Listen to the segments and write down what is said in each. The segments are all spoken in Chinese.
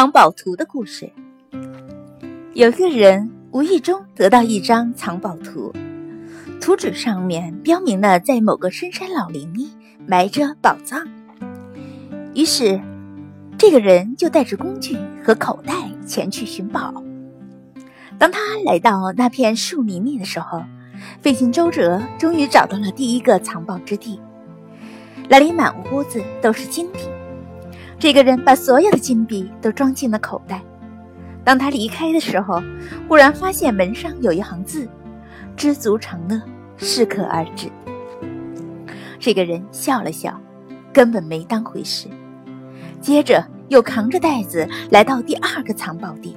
藏宝图的故事。有一个人无意中得到一张藏宝图，图纸上面标明了在某个深山老林里埋着宝藏。于是，这个人就带着工具和口袋前去寻宝。当他来到那片树林里的时候，费尽周折，终于找到了第一个藏宝之地。那里满屋子都是金币。这个人把所有的金币都装进了口袋。当他离开的时候，忽然发现门上有一行字：“知足常乐，适可而止。”这个人笑了笑，根本没当回事。接着又扛着袋子来到第二个藏宝地，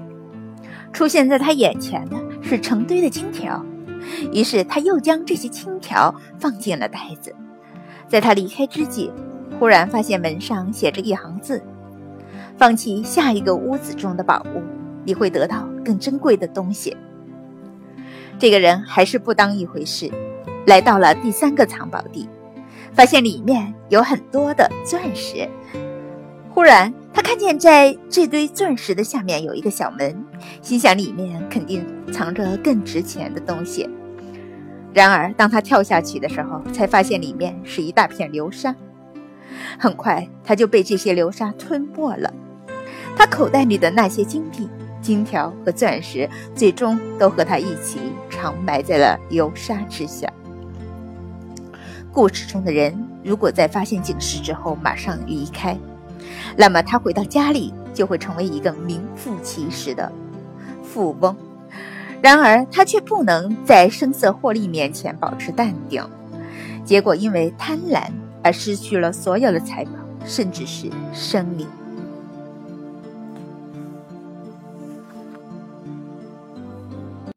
出现在他眼前的是成堆的金条。于是他又将这些金条放进了袋子。在他离开之际。忽然发现门上写着一行字：“放弃下一个屋子中的宝物，你会得到更珍贵的东西。”这个人还是不当一回事，来到了第三个藏宝地，发现里面有很多的钻石。忽然，他看见在这堆钻石的下面有一个小门，心想里面肯定藏着更值钱的东西。然而，当他跳下去的时候，才发现里面是一大片流沙。很快，他就被这些流沙吞没了。他口袋里的那些金币、金条和钻石，最终都和他一起长埋在了流沙之下。故事中的人，如果在发现警示之后马上离开，那么他回到家里就会成为一个名副其实的富翁。然而，他却不能在声色获利面前保持淡定，结果因为贪婪。而失去了所有的财宝，甚至是生命。